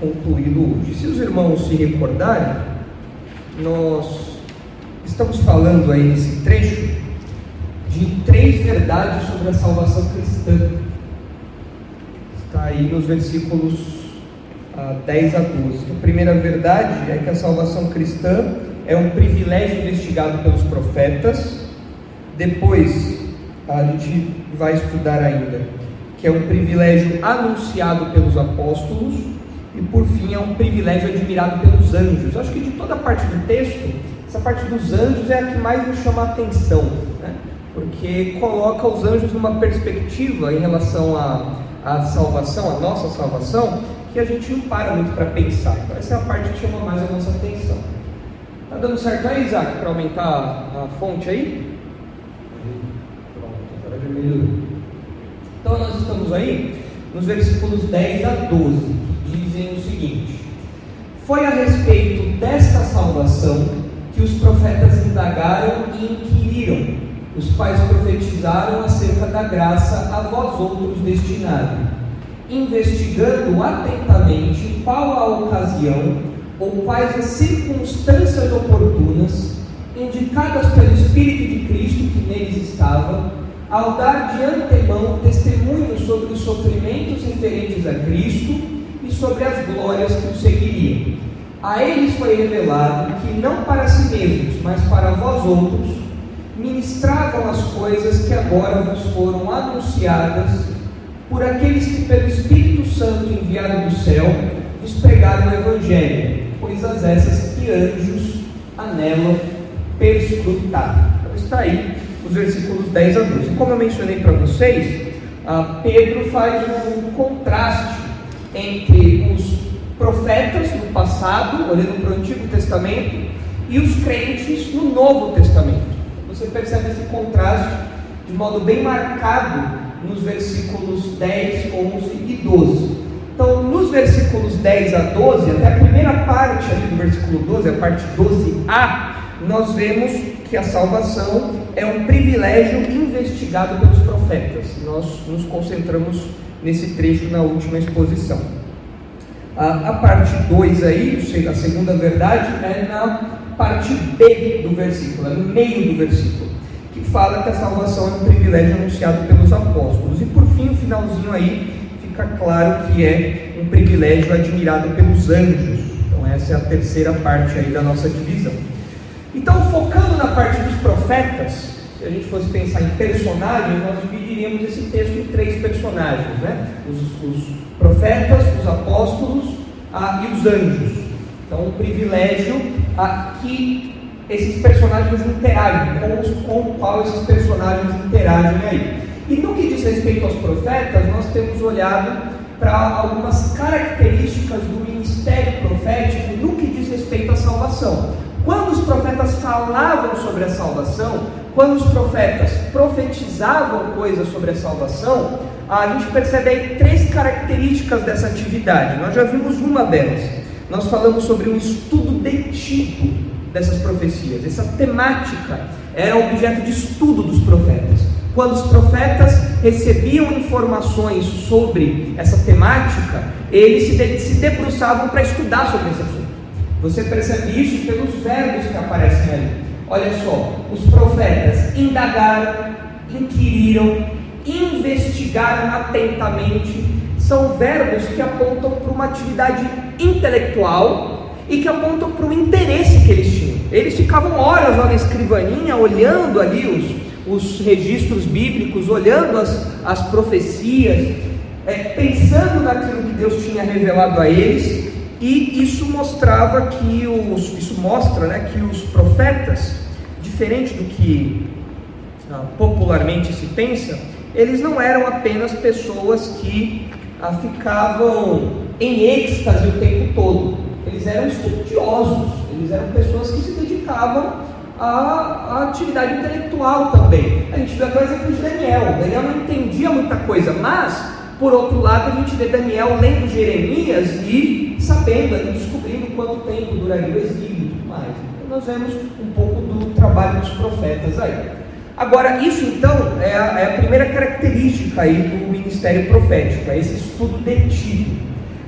concluí-lo hoje. Se os irmãos se recordarem, nós estamos falando aí nesse trecho de três verdades sobre a salvação cristã. Está aí nos versículos ah, 10 a 12. A primeira verdade é que a salvação cristã é um privilégio investigado pelos profetas. Depois, a gente vai estudar ainda que é um privilégio anunciado pelos apóstolos e por fim é um privilégio admirado pelos anjos. Acho que de toda a parte do texto, essa parte dos anjos é a que mais me chama a atenção, né? porque coloca os anjos numa perspectiva em relação à, salvação, à nossa salvação, que a gente não para muito para pensar. Então essa é a parte que chama mais a nossa atenção. Tá dando certo aí, Isaac, para aumentar a fonte aí? Pronto, agora já melhorou. Então nós estamos aí nos versículos 10 a 12, que dizem o seguinte: Foi a respeito desta salvação que os profetas indagaram e inquiriram, os quais profetizaram acerca da graça a vós outros destinada, investigando atentamente qual a ocasião ou quais as circunstâncias oportunas indicadas pelo Espírito de Cristo que neles estava ao dar de antemão testemunho sobre os sofrimentos referentes a Cristo sobre as glórias que o seguiriam. A eles foi revelado que não para si mesmos, mas para vós outros, ministravam as coisas que agora vos foram anunciadas por aqueles que pelo Espírito Santo enviado do céu vos pregaram o Evangelho, coisas essas que anjos anelam perscrutar. Então está aí os versículos 10 a 12. Como eu mencionei para vocês, Pedro faz um contraste entre os profetas no passado, olhando para o Antigo Testamento, e os crentes no Novo Testamento. Você percebe esse contraste de modo bem marcado nos versículos 10, 11 e 12. Então, nos versículos 10 a 12, até a primeira parte ali do versículo 12, a parte 12a, nós vemos que a salvação é um privilégio investigado pelos profetas. Nós nos concentramos nesse trecho na última exposição. A, a parte 2 aí, a segunda verdade, é na parte B do versículo, é no meio do versículo, que fala que a salvação é um privilégio anunciado pelos apóstolos. E por fim, o finalzinho aí, fica claro que é um privilégio admirado pelos anjos. Então essa é a terceira parte aí da nossa divisão. Então, focando na parte dos profetas, se a gente fosse pensar em personagens, nós dividiríamos esse texto em três personagens, né? Os, os profetas, os apóstolos ah, e os anjos. Então, um privilégio ah, que esses personagens interagem, com, os, com o qual esses personagens interagem aí. E no que diz respeito aos profetas, nós temos olhado para algumas características do ministério profético no que diz respeito à salvação. Quando os profetas falavam sobre a salvação, quando os profetas profetizavam coisas sobre a salvação, a gente percebe aí três características dessa atividade. Nós já vimos uma delas. Nós falamos sobre um estudo detido dessas profecias. Essa temática era objeto de estudo dos profetas. Quando os profetas recebiam informações sobre essa temática, eles se debruçavam para estudar sobre esse assunto. Você percebe isso pelos verbos que aparecem ali. Olha só, os profetas indagaram, inquiriram, investigaram atentamente. São verbos que apontam para uma atividade intelectual e que apontam para o interesse que eles tinham. Eles ficavam horas lá na escrivaninha olhando ali os, os registros bíblicos, olhando as, as profecias, é, pensando naquilo que Deus tinha revelado a eles e isso mostrava que os, isso mostra né, que os profetas, diferente do que ah, popularmente se pensa, eles não eram apenas pessoas que ah, ficavam em êxtase o tempo todo. Eles eram estudiosos, eles eram pessoas que se dedicavam à, atividade intelectual também. A gente vê a coisa com Daniel. Daniel não entendia muita coisa, mas por outro lado, a gente vê Daniel lendo Jeremias e sabendo, e descobrindo quanto tempo duraria o exílio e tudo mais. Então, nós vemos um pouco do trabalho dos profetas aí. Agora, isso então é a, é a primeira característica aí do ministério profético, é esse estudo detido.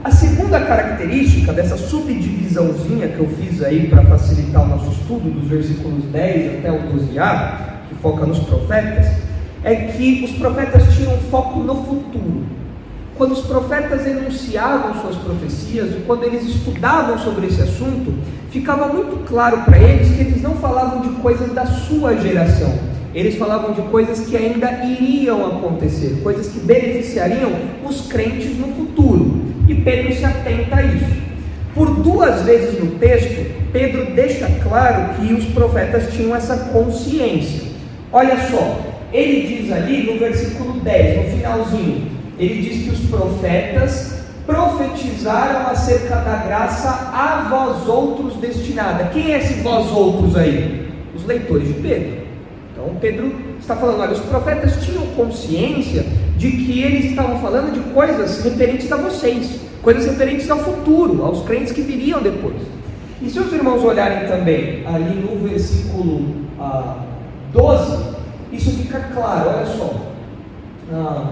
A segunda característica dessa subdivisãozinha que eu fiz aí para facilitar o nosso estudo, dos versículos 10 até o 12a, que foca nos profetas, é que os profetas tinham foco no futuro. Quando os profetas enunciavam suas profecias e quando eles estudavam sobre esse assunto, ficava muito claro para eles que eles não falavam de coisas da sua geração, eles falavam de coisas que ainda iriam acontecer, coisas que beneficiariam os crentes no futuro. E Pedro se atenta a isso. Por duas vezes no texto, Pedro deixa claro que os profetas tinham essa consciência. Olha só, ele diz ali no versículo 10, no finalzinho, ele diz que os profetas profetizaram acerca da graça a vós outros destinada. Quem é esse vós outros aí? Os leitores de Pedro. Então Pedro está falando, olha, os profetas tinham consciência de que eles estavam falando de coisas referentes a vocês, coisas referentes ao futuro, aos crentes que viriam depois. E se os irmãos olharem também ali no versículo ah, 12, isso fica claro, olha só. Ah,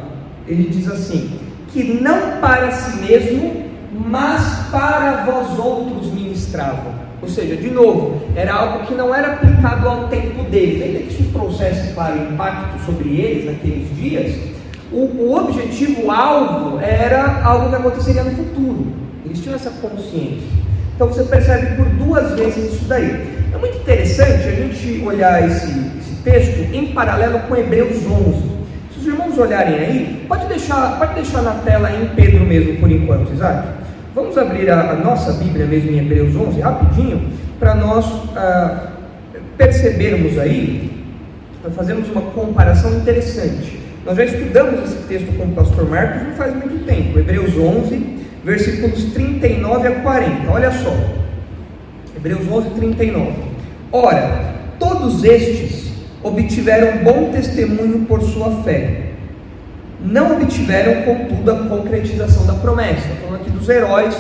ele diz assim: que não para si mesmo, mas para vós outros ministravam. Ou seja, de novo, era algo que não era aplicado ao tempo deles, ainda que isso trouxesse, claro, impacto sobre eles naqueles dias, o, o objetivo, o alvo, era algo que aconteceria no futuro. Eles tinham essa consciência. Então você percebe por duas vezes isso daí. É muito interessante a gente olhar esse, esse texto em paralelo com Hebreus 11. Os irmãos olharem aí, pode deixar, pode deixar na tela em Pedro mesmo por enquanto, Isaac. Vamos abrir a, a nossa Bíblia mesmo em Hebreus 11, rapidinho, para nós ah, percebermos aí, fazermos uma comparação interessante. Nós já estudamos esse texto com o pastor Marcos não faz muito tempo, Hebreus 11, versículos 39 a 40. Olha só, Hebreus 11, 39. Ora, todos estes obtiveram bom testemunho por sua fé não obtiveram, contudo, a concretização da promessa. Falando aqui dos heróis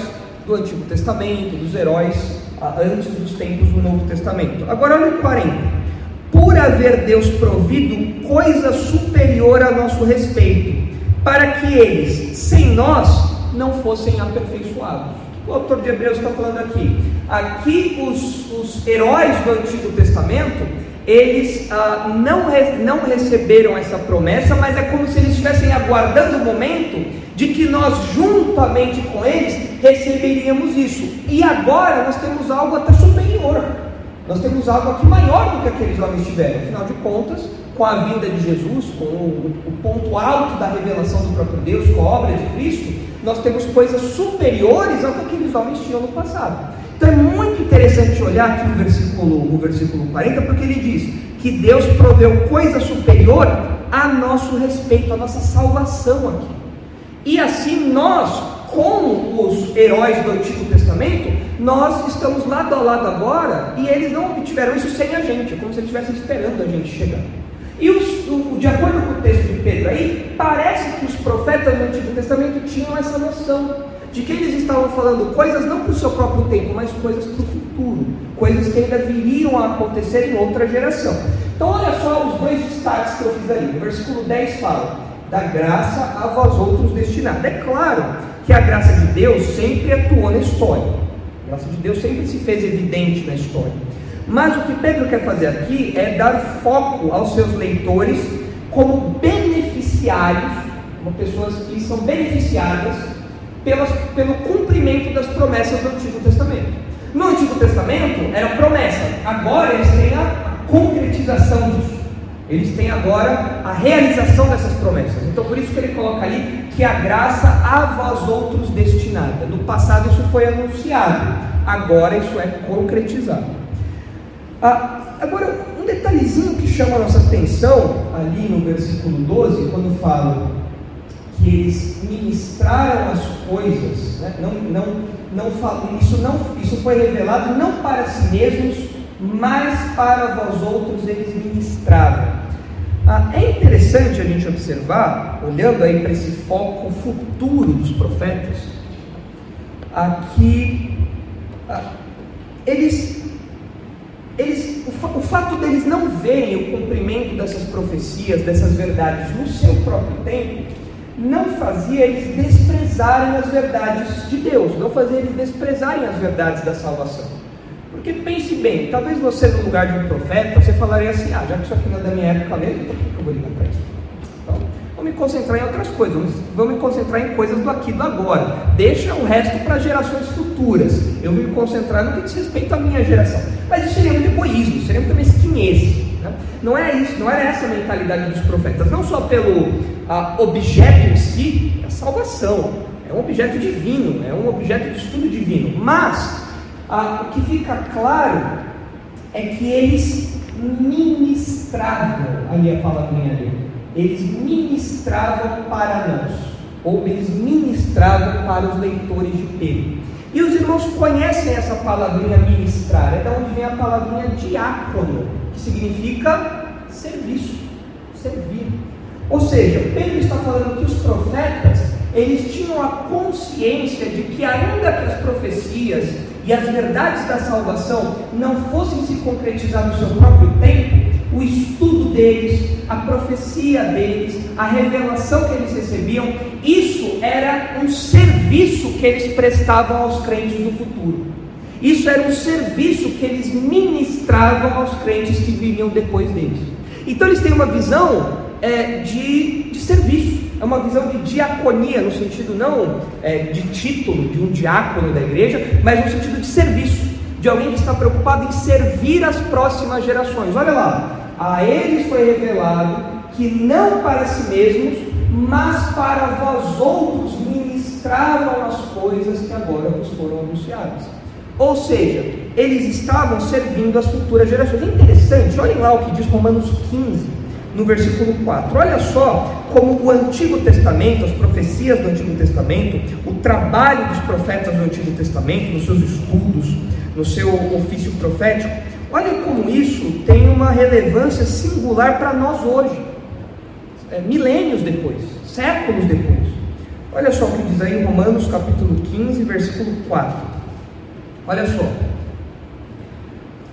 do Antigo Testamento, dos heróis antes dos tempos do Novo Testamento. Agora olha o 40. Por haver Deus provido coisa superior a nosso respeito, para que eles, sem nós, não fossem aperfeiçoados. O autor de Hebreus está falando aqui. Aqui os, os heróis do Antigo Testamento eles ah, não, re, não receberam essa promessa, mas é como se eles estivessem aguardando o momento de que nós, juntamente com eles, receberíamos isso. E agora nós temos algo até superior. Nós temos algo aqui maior do que aqueles homens tiveram. Afinal de contas, com a vinda de Jesus, com o, o ponto alto da revelação do próprio Deus, com a obra de Cristo, nós temos coisas superiores ao que aqueles homens tinham no passado. Então é muito interessante olhar aqui o versículo, o versículo 40, porque ele diz que Deus proveu coisa superior a nosso respeito, a nossa salvação aqui. E assim nós, como os heróis do Antigo Testamento, nós estamos lado a lado agora e eles não obtiveram isso sem a gente, é como se eles estivessem esperando a gente chegar. E os, o, de acordo com o texto de Pedro aí, parece que os profetas do Antigo Testamento tinham essa noção de que eles estavam falando coisas não para o seu próprio tempo, mas coisas para o futuro, coisas que ainda viriam a acontecer em outra geração. Então, olha só os dois destaques que eu fiz ali. O versículo 10 fala: Da graça a vós outros destinada. É claro que a graça de Deus sempre atuou na história, a graça de Deus sempre se fez evidente na história. Mas o que Pedro quer fazer aqui é dar foco aos seus leitores como beneficiários, como pessoas que são beneficiadas pelas, pelo cumprimento das promessas do Antigo Testamento. No Antigo Testamento era promessa, agora eles têm a concretização disso. Eles têm agora a realização dessas promessas. Então por isso que ele coloca ali que a graça a vós outros destinada. No passado isso foi anunciado, agora isso é concretizado. Ah, agora, um detalhezinho que chama a nossa atenção ali no versículo 12, quando fala que eles ministraram as coisas, né? não, não, não, isso, não, isso foi revelado não para si mesmos, mas para vós outros eles ministravam. Ah, é interessante a gente observar, olhando aí para esse foco futuro dos profetas, que ah, eles, eles, o, o fato deles não verem o cumprimento dessas profecias, dessas verdades no seu próprio tempo, não fazia eles desprezarem as verdades de Deus, não fazia eles desprezarem as verdades da salvação. Porque pense bem, talvez você no lugar de um profeta, você falaria assim, ah, já que isso aqui não é da minha época mesmo, então por que eu vou ligar para isso? Então, vou me concentrar em outras coisas, vou me concentrar em coisas do aqui do agora. Deixa o resto para gerações futuras. Eu vou me concentrar no que diz respeito à minha geração. Mas isso seria muito egoísmo, seria muito mesquinhez. Né? Não é isso, não era essa a mentalidade dos profetas, não só pelo ah, objeto em si, a salvação, é um objeto divino, é um objeto de estudo divino, mas ah, o que fica claro é que eles ministravam, ali a palavrinha ali, eles ministravam para nós, ou eles ministravam para os leitores de Pedro. E os irmãos conhecem essa palavrinha ministrar, é da onde vem a palavrinha diácono, significa serviço, servir. Ou seja, Pedro está falando que os profetas, eles tinham a consciência de que ainda que as profecias e as verdades da salvação não fossem se concretizar no seu próprio tempo, o estudo deles, a profecia deles, a revelação que eles recebiam, isso era um serviço que eles prestavam aos crentes no futuro. Isso era um serviço que eles ministravam aos crentes que viriam depois deles. Então eles têm uma visão é, de, de serviço, é uma visão de diaconia, no sentido não é, de título de um diácono da igreja, mas no sentido de serviço, de alguém que está preocupado em servir as próximas gerações. Olha lá, a eles foi revelado que não para si mesmos, mas para vós outros ministravam as coisas que agora vos foram anunciadas. Ou seja, eles estavam servindo as futuras gerações. É interessante, olhem lá o que diz Romanos 15, no versículo 4. Olha só como o Antigo Testamento, as profecias do Antigo Testamento, o trabalho dos profetas do Antigo Testamento, nos seus estudos, no seu ofício profético, Olha como isso tem uma relevância singular para nós hoje, é, milênios depois, séculos depois. Olha só o que diz aí Romanos capítulo 15, versículo 4. Olha só.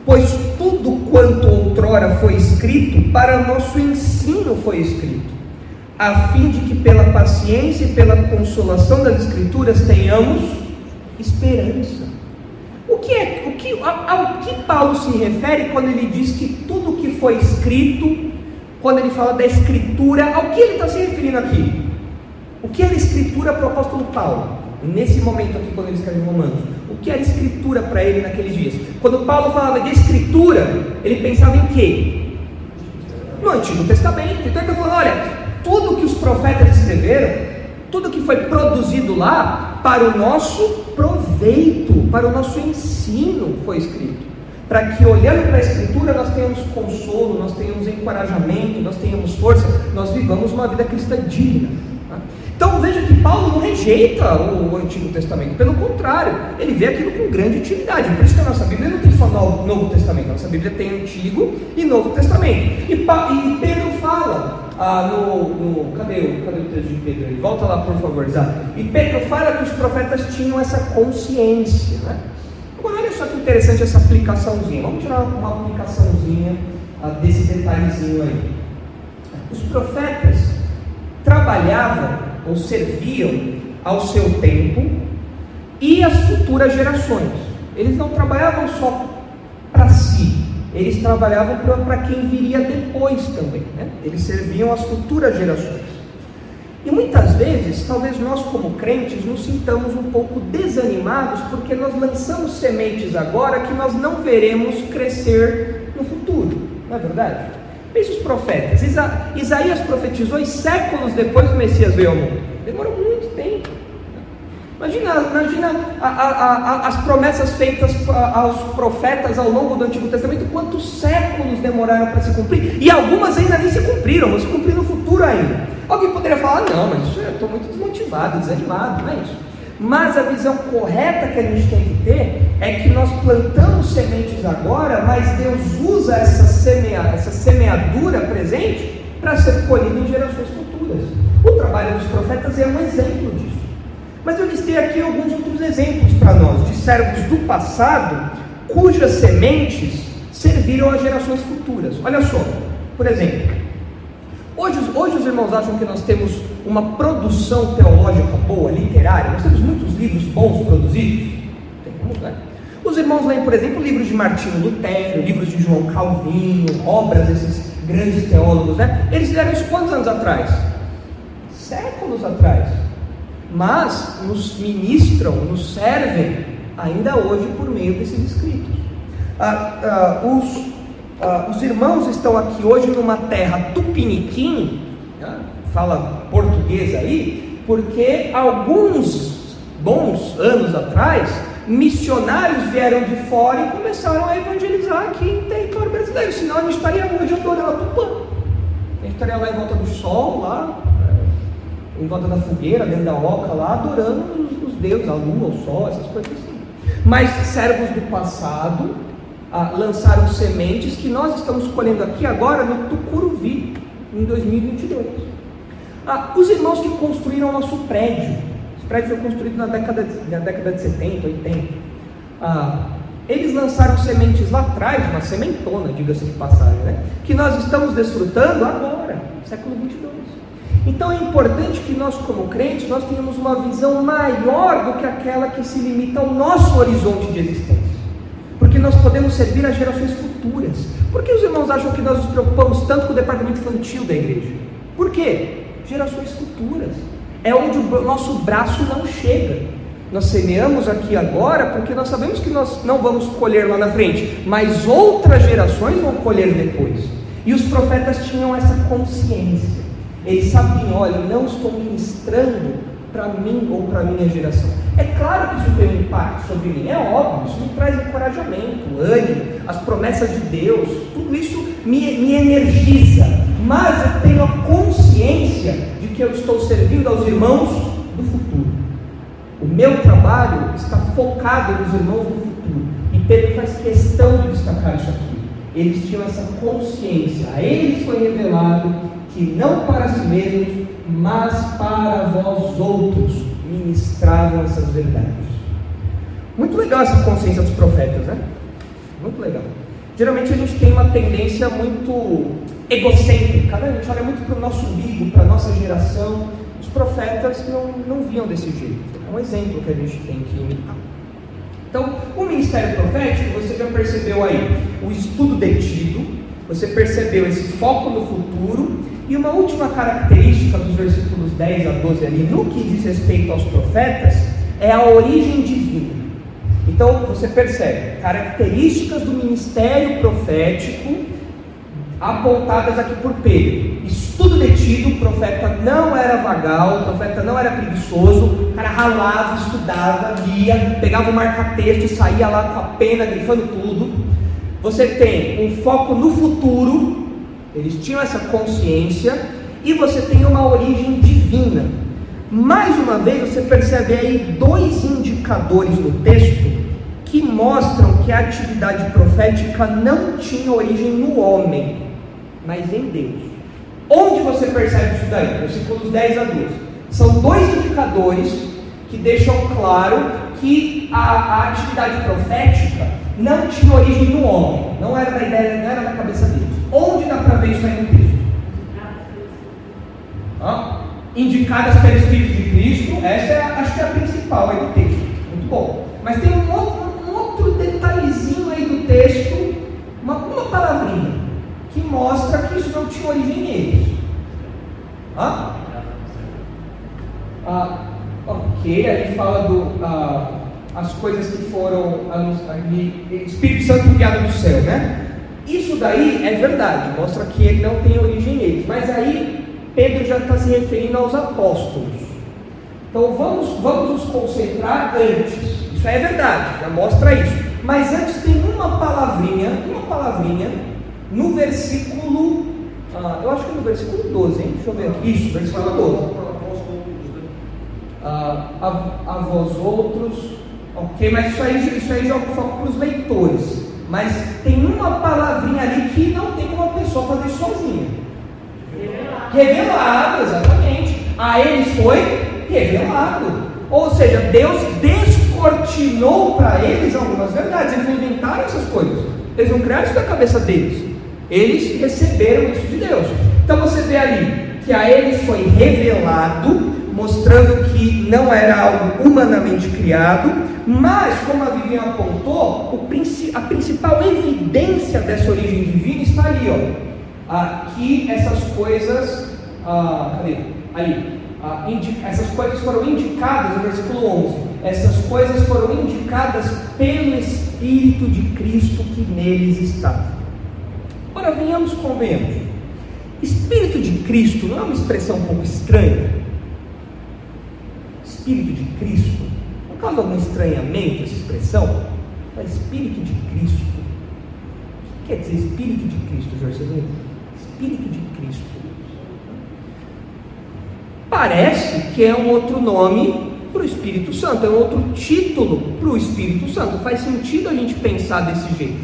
Pois tudo quanto outrora foi escrito, para nosso ensino foi escrito, a fim de que pela paciência e pela consolação das Escrituras tenhamos esperança. O que é, o que, ao que Paulo se refere quando ele diz que tudo que foi escrito, quando ele fala da escritura, ao que ele está se referindo aqui? O que era escritura para o apóstolo Paulo? Nesse momento aqui, quando ele escreve Romanos, o que era escritura para ele naqueles dias? Quando Paulo falava de escritura, ele pensava em quê? No Antigo Testamento. Então ele está falando: olha, tudo que os profetas escreveram, tudo que foi produzido lá, para o nosso proveito, para o nosso ensino foi escrito. Para que olhando para a Escritura nós tenhamos consolo, nós tenhamos encorajamento, nós tenhamos força, nós vivamos uma vida cristã digna. Tá? Então veja que Paulo não rejeita o Antigo Testamento, pelo contrário, ele vê aquilo com grande utilidade. Por isso que a nossa Bíblia não tem só Novo, Novo Testamento, a nossa Bíblia tem Antigo e Novo Testamento. E, e Pedro fala ah, no, no, cadê, o, cadê o texto de Pedro? Volta lá, por favor, Zé. E Pedro fala que os profetas tinham essa consciência. Né? Agora, olha só que interessante essa aplicaçãozinha. Vamos tirar uma aplicaçãozinha ah, desse detalhezinho aí. Os profetas trabalhavam ou serviam ao seu tempo e às futuras gerações. Eles não trabalhavam só para si, eles trabalhavam para quem viria depois também, né? eles serviam às futuras gerações. E muitas vezes, talvez nós como crentes nos sintamos um pouco desanimados porque nós lançamos sementes agora que nós não veremos crescer no futuro, não é verdade? Pense os profetas, Isa Isaías profetizou e séculos depois o Messias veio ao mundo, demorou. Imagina, imagina a, a, a, as promessas feitas aos profetas ao longo do Antigo Testamento, quantos séculos demoraram para se cumprir, e algumas ainda nem se cumpriram, vão se cumprir no futuro ainda. Alguém poderia falar, não, mas isso, eu estou muito desmotivado, desanimado, não é isso. Mas a visão correta que a gente tem que ter é que nós plantamos sementes agora, mas Deus usa essa, semea, essa semeadura presente para ser colhida em gerações futuras. O trabalho dos profetas é um exemplo disso. Mas eu listei aqui alguns outros exemplos para nós de servos do passado cujas sementes serviram às gerações futuras. Olha só, por exemplo, hoje, hoje os irmãos acham que nós temos uma produção teológica boa, literária? Nós temos muitos livros bons produzidos? Temos, né? Os irmãos leem, por exemplo, livros de Martinho Lutero, livros de João Calvino, obras desses grandes teólogos, né? Eles fizeram isso quantos anos atrás? Séculos atrás. Mas nos ministram, nos servem ainda hoje por meio desses escritos. Ah, ah, os, ah, os irmãos estão aqui hoje numa terra tupiniquim, né? fala português aí, porque alguns bons anos atrás missionários vieram de fora e começaram a evangelizar aqui em território brasileiro. Senão a gente estaria hoje adorando a Tupã. A gente estaria lá em volta do sol, lá, em volta da fogueira, dentro da oca, lá, adorando os, os deuses, a lua, o sol, essas coisas assim. Mas servos do passado ah, lançaram sementes que nós estamos colhendo aqui agora no Tucuruvi, em 2022. Ah, os irmãos que construíram o nosso prédio, prédio foi construído na década de, na década de 70, 80. Ah, eles lançaram sementes lá atrás, uma sementona, diga-se de passagem, né? que nós estamos desfrutando agora, século 22. Então é importante que nós, como crentes, nós tenhamos uma visão maior do que aquela que se limita ao nosso horizonte de existência. Porque nós podemos servir a gerações futuras. Por que os irmãos acham que nós nos preocupamos tanto com o departamento infantil da igreja? Por quê? Gerações futuras é onde o nosso braço não chega. Nós semeamos aqui agora porque nós sabemos que nós não vamos colher lá na frente, mas outras gerações vão colher depois. E os profetas tinham essa consciência. Eles sabiam, olha, não estou ministrando para mim ou para minha geração. É claro que isso tem um impacto sobre mim, é óbvio, isso me traz encorajamento, ânimo, as promessas de Deus, tudo isso me, me energiza, mas eu tenho a consciência que eu estou servindo aos irmãos do futuro. O meu trabalho está focado nos irmãos do futuro. E Pedro faz questão de destacar isso aqui. Eles tinham essa consciência. A eles foi revelado que não para si mesmos, mas para vós outros ministravam essas verdades. Muito legal essa consciência dos profetas, né? Muito legal. Geralmente a gente tem uma tendência muito egocêntrica, né? a gente olha muito para o nosso umbigo, para a nossa geração. Os profetas não, não viam desse jeito. É um exemplo que a gente tem que imitar. Então, o ministério profético, você já percebeu aí o estudo detido, você percebeu esse foco no futuro, e uma última característica dos versículos 10 a 12 ali, no que diz respeito aos profetas, é a origem divina. Então, você percebe características do ministério profético apontadas aqui por Pedro. Estudo detido, o profeta não era vagal, o profeta não era preguiçoso, o cara ralava, estudava, lia, pegava o marca-texto e saía lá com a pena, grifando tudo. Você tem um foco no futuro, eles tinham essa consciência, e você tem uma origem divina. Mais uma vez, você percebe aí dois indicadores no texto que mostram que a atividade profética não tinha origem no homem, mas em Deus. Onde você percebe isso daí? Versículos 10 a 12. São dois indicadores que deixam claro que a, a, atividade profética não tinha origem no homem, não era da ideia, não era da cabeça deles. Onde dá para ver isso aí no texto? Ah, indicadas pelo Espírito de Cristo, essa é, acho que é a principal aí do texto. Muito bom. Mas tem um outro, um outro detalhezinho aí do texto, uma, uma palavrinha que mostra que isso não tinha origem neles. Hã? Ah, ok, aí fala do, ah, as coisas que foram ali, Espírito Santo enviado do céu, né? Isso daí é verdade, mostra que ele não tem origem neles. Mas aí Pedro já está se referindo aos apóstolos. Então vamos, vamos nos concentrar antes. Isso é verdade, já mostra isso. Mas antes tem uma palavrinha, uma palavrinha no versículo, ah, eu acho que no versículo 12, hein? Deixa eu ver aqui. Isso, versículo 12. Ah, a, a vós outros, ok, mas isso aí, isso aí joga foco para os leitores. Mas tem uma palavrinha ali que não tem como a pessoa fazer sozinha. Revelado. Revelado, exatamente. A eles foi revelado. Ou seja, Deus descortinou para eles algumas verdades. Eles não inventaram essas coisas. Eles não criaram isso da cabeça deles. Eles receberam isso de Deus. Então você vê ali que a eles foi revelado, mostrando que não era algo humanamente criado, mas, como a Vivian apontou, o, a principal evidência dessa origem divina está ali, ó. Aqui essas coisas, ah, cadê? Ali. Ah, essas coisas foram indicadas no versículo 11. Essas coisas foram indicadas pelo Espírito de Cristo que neles estava. Agora venhamos convenhamos. Espírito de Cristo não é uma expressão um pouco estranha? Espírito de Cristo, causa algum estranhamento essa expressão? Mas Espírito de Cristo, o que quer dizer Espírito de Cristo, Jorge? Espírito de Cristo. Parece que é um outro nome para o Espírito Santo, é um outro título para o Espírito Santo. Faz sentido a gente pensar desse jeito.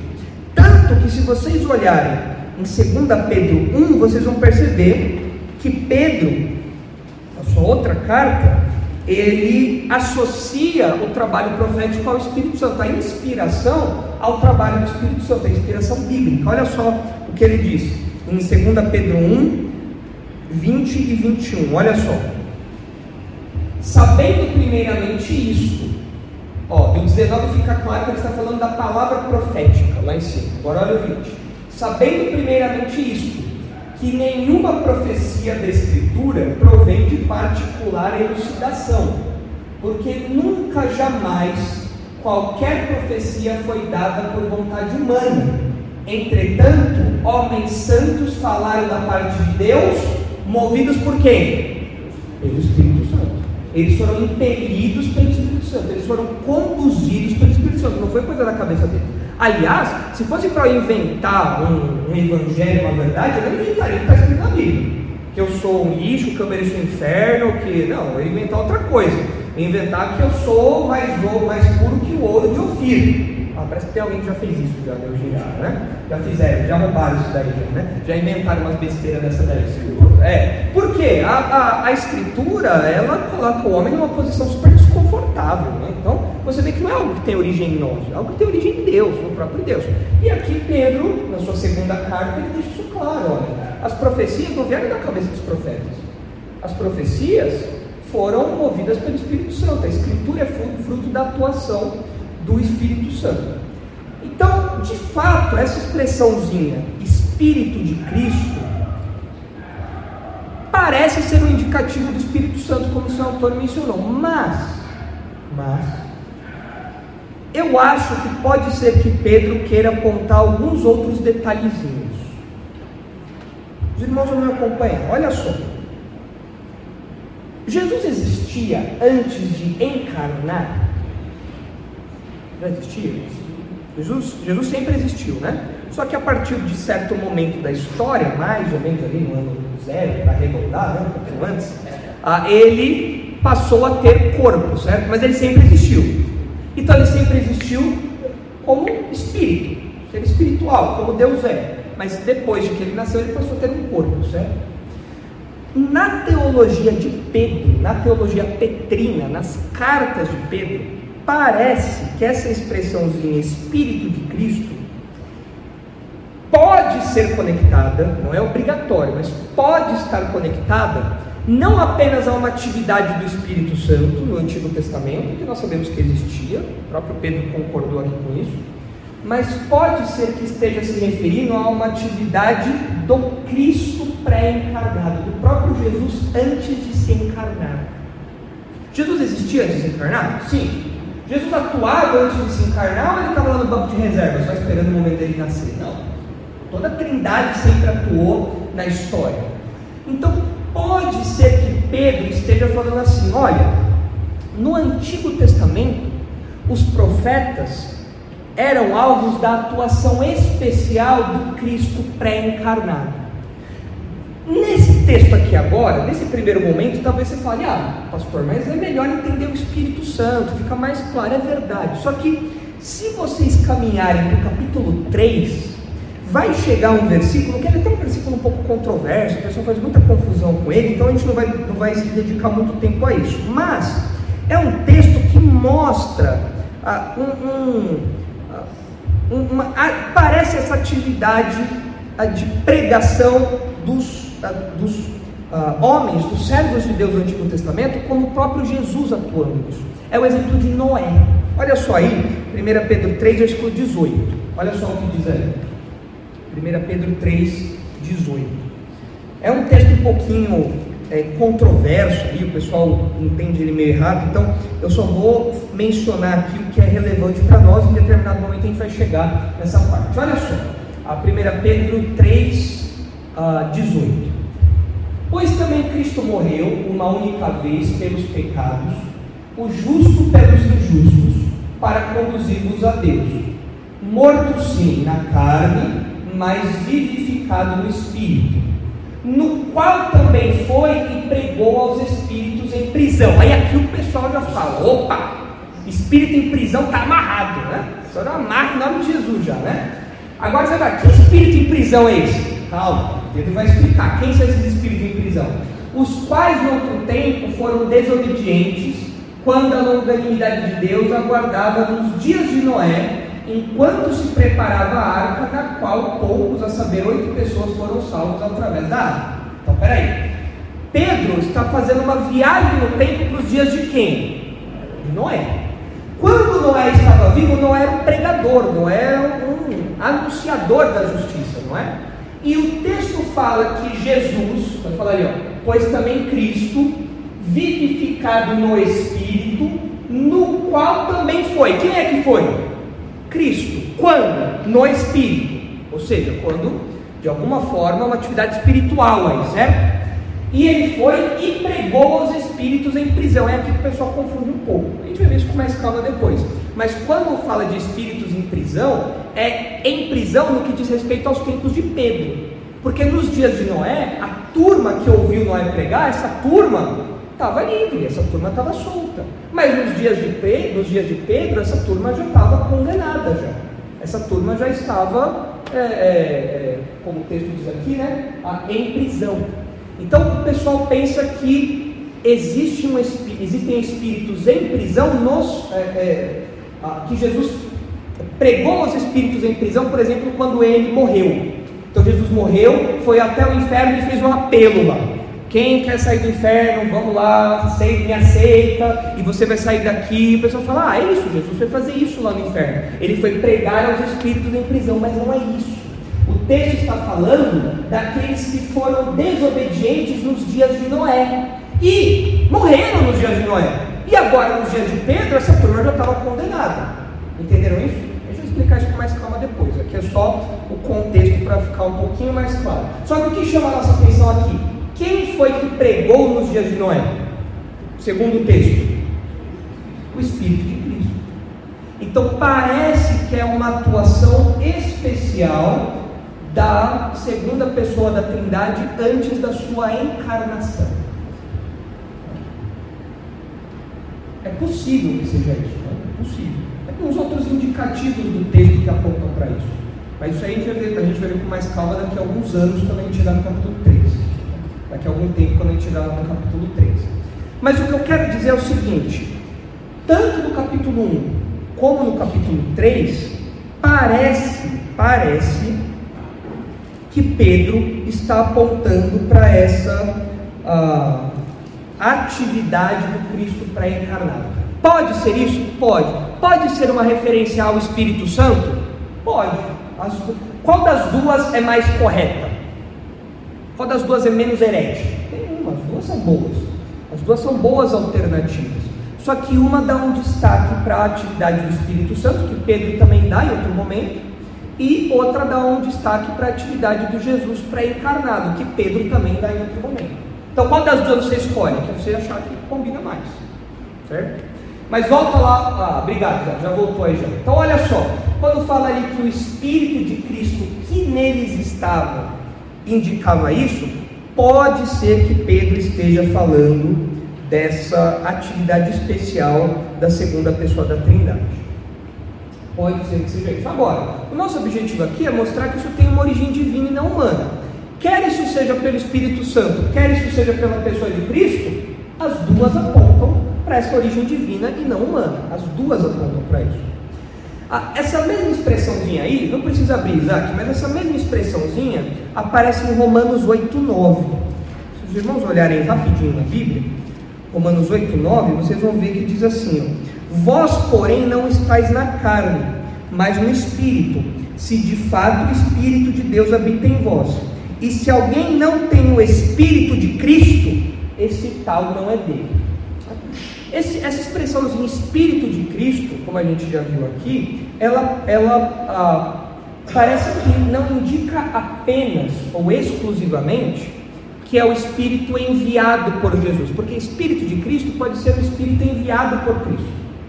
Tanto que, se vocês olharem em 2 Pedro 1, vocês vão perceber que Pedro, na sua outra carta, ele associa o trabalho profético ao Espírito Santo, a inspiração ao trabalho do Espírito Santo, a inspiração bíblica. Olha só o que ele diz em 2 Pedro 1, 20 e 21. Olha só. Sabendo primeiramente isto, ó, do 19 fica claro que ele está falando da palavra profética lá em cima. Agora olha o 20. Sabendo primeiramente isto, que nenhuma profecia da Escritura provém de particular elucidação, porque nunca jamais qualquer profecia foi dada por vontade humana. Entretanto, homens santos falaram da parte de Deus, movidos por quem? Pelo Espírito Santo. Eles foram impelidos pelo Espírito Santo, eles foram conduzidos pelo Santo, não foi coisa da cabeça dele. Aliás, se fosse para inventar um, um, evangelho, uma verdade, eu não inventaria o que está escrito na Bíblia. Que eu sou um lixo, que eu mereço um inferno, que. Não, eu ia inventar outra coisa. Eu ia inventar que eu sou mais, mais puro que o ouro de Ofir. Ah, parece que tem alguém que já fez isso já, em dia, né? Já fizeram, já roubaram isso daí, né? Já inventaram umas besteiras dessa daí. É, porque a, a, a escritura, ela coloca o homem numa posição super desconfortável, né? Então, você vê que não é algo que tem origem em nós, é algo que tem origem em Deus, no próprio Deus. E aqui Pedro, na sua segunda carta, ele deixa isso claro, olha. As profecias não vieram da cabeça dos profetas. As profecias foram movidas pelo Espírito Santo. A escritura é fruto, da atuação do Espírito Santo. Então, de fato, essa expressãozinha Espírito de Cristo parece ser um indicativo do Espírito Santo, como o seu autor mencionou, mas, mas, eu acho que pode ser que Pedro queira apontar alguns outros detalhezinhos. Os irmãos não me acompanham, olha só. Jesus existia antes de encarnar? Já existia? Jesus, Jesus sempre existiu, né? Só que a partir de certo momento da história, mais ou menos ali no ano zero, para arredondar, né, um pouquinho antes, ah, ele passou a ter corpo, certo? Mas ele sempre existiu. Então ele sempre existiu como espírito, ser espiritual, como Deus é. Mas depois de que ele nasceu, ele passou a ter um corpo, certo? Na teologia de Pedro, na teologia petrina, nas cartas de Pedro, parece que essa expressãozinha Espírito de Cristo pode ser conectada, não é obrigatório, mas pode estar conectada não apenas a uma atividade do Espírito Santo no Antigo Testamento, que nós sabemos que existia, o próprio Pedro concordou aqui com isso, mas pode ser que esteja se referindo a uma atividade do Cristo pré-encarnado, do próprio Jesus antes de se encarnar. Jesus existia antes de se encarnar? Sim. Jesus atuava antes de se encarnar ou ele estava lá no banco de reserva, só esperando o momento dele nascer? Não. Toda a trindade sempre atuou na história. Então, pode ser que Pedro esteja falando assim: olha, no Antigo Testamento, os profetas eram alvos da atuação especial do Cristo pré-encarnado. Nesse texto aqui agora, nesse primeiro momento, talvez você fale, ah, pastor, mas é melhor entender o Espírito Santo, fica mais claro, é verdade. Só que se vocês caminharem para o capítulo 3, vai chegar um versículo, que ele é até um versículo um pouco controverso, o pessoal faz muita confusão com ele, então a gente não vai, não vai se dedicar muito tempo a isso. Mas é um texto que mostra ah, um, um, ah, uma, parece essa atividade ah, de pregação dos, ah, dos homens, dos servos de Deus do Antigo Testamento, como o próprio Jesus atuando nisso. É o exemplo de Noé. Olha só aí, 1 Pedro 3, versículo 18. Olha só o que diz aí. 1 Pedro 3, 18. É um texto um pouquinho é, controverso aí, o pessoal entende ele meio errado, então eu só vou mencionar aqui o que é relevante para nós, em determinado momento a gente vai chegar nessa parte. Olha só, a 1 Pedro 3, uh, 18. Pois também Cristo morreu uma única vez pelos pecados, o justo pelos injustos, para conduzir-vos a Deus. Morto sim na carne, mas vivificado no espírito no qual também foi e pregou aos espíritos em prisão. Aí aqui o pessoal já fala: opa, espírito em prisão está amarrado, né? Só não amarra em nome de Jesus já, né? Agora você vai, que espírito em prisão é esse? Calma, ele vai explicar quem são esses espíritos em prisão. Os quais no outro tempo foram desobedientes, quando a longanimidade de Deus aguardava nos dias de Noé enquanto se preparava a arca, na qual poucos, a saber, oito pessoas foram salvos através da arca. Então, peraí. Pedro está fazendo uma viagem no tempo para os dias de quem? De Noé. Quando Noé estava vivo, Noé era um pregador, Noé era um anunciador da justiça, não é? E o texto fala que Jesus, vai falar ali, ó, pois também Cristo, vivificado no Espírito, no qual também foi. Quem é que foi? Cristo. Quando? No Espírito. Ou seja, quando, de alguma forma, uma atividade espiritual aí, certo? E ele foi e pregou aos espíritos em prisão. É aqui que o pessoal confunde um pouco. A gente vai ver isso com mais calma depois. Mas quando fala de espíritos em prisão, é em prisão no que diz respeito aos tempos de Pedro. Porque nos dias de Noé, a turma que ouviu Noé pregar, essa turma estava livre, essa turma estava solta. Mas nos dias, de Pedro, nos dias de Pedro, essa turma já estava condenada já. Essa turma já estava, é, é, é, como o texto diz aqui, né, em prisão. Então o pessoal pensa que existe um, existem espíritos em prisão nos, é, é, que Jesus pregou os espíritos em prisão, por exemplo, quando ele morreu. Então Jesus morreu, foi até o inferno e fez um apelo lá. Quem quer sair do inferno, vamos lá, me aceita, e você vai sair daqui. O pessoal fala: Ah, é isso, Jesus foi fazer isso lá no inferno. Ele foi pregar aos espíritos em prisão, mas não é isso. O texto está falando daqueles que foram desobedientes nos dias de Noé e morreram nos dias de Noé. E agora, nos dias de Pedro, essa turma já estava condenada. Entenderam isso? Deixa explicar isso com mais calma depois. Aqui é só o contexto para ficar um pouquinho mais claro. Só que o que chama a nossa atenção aqui? Quem foi que pregou nos dias de Noé? Segundo o texto, o Espírito de Cristo. Então parece que é uma atuação especial da segunda pessoa da Trindade antes da sua encarnação. É possível que seja isso, não? é possível. É uns outros indicativos do texto que apontam para isso. Mas isso aí a gente vai ver com mais calma daqui a alguns anos, quando a gente chegar no capítulo 3 daqui a algum tempo, quando a gente chegar lá no capítulo 3. Mas o que eu quero dizer é o seguinte: tanto no capítulo 1 como no capítulo 3, parece, parece que Pedro está apontando para essa uh, atividade do Cristo pré-encarnado. Pode ser isso? Pode. Pode ser uma referência ao Espírito Santo? Pode. As, qual das duas é mais correta? Qual das duas é menos herética? Nenhuma, as duas são boas. As duas são boas alternativas. Só que uma dá um destaque para a atividade do Espírito Santo, que Pedro também dá em outro momento, e outra dá um destaque para a atividade do Jesus pré-encarnado, que Pedro também dá em outro momento. Então, qual das duas você escolhe? Que você achar que combina mais. Certo? Mas volta lá, ah, obrigado, já, já voltou aí já. Então, olha só, quando fala ali que o Espírito de Cristo que neles estava indicava isso, pode ser que Pedro esteja falando dessa atividade especial da segunda pessoa da Trindade. Pode ser que seja isso. Agora, o nosso objetivo aqui é mostrar que isso tem uma origem divina e não humana. Quer isso seja pelo Espírito Santo, quer isso seja pela pessoa de Cristo, as duas apontam para essa origem divina e não humana. As duas apontam para isso. Ah, essa mesma expressãozinha aí, não precisa abrir Isaac, mas essa mesma expressãozinha aparece em Romanos 8,9. os irmãos olharem rapidinho na Bíblia, Romanos 8, 9, vocês vão ver que diz assim: ó, Vós, porém, não estáis na carne, mas no Espírito, se de fato o Espírito de Deus habita em vós. E se alguém não tem o Espírito de Cristo, esse tal não é dele. Esse, essa expressãozinha Espírito de Cristo, como a gente já viu aqui, ela, ela ah, parece que não indica apenas ou exclusivamente que é o Espírito enviado por Jesus, porque Espírito de Cristo pode ser o Espírito enviado por Cristo,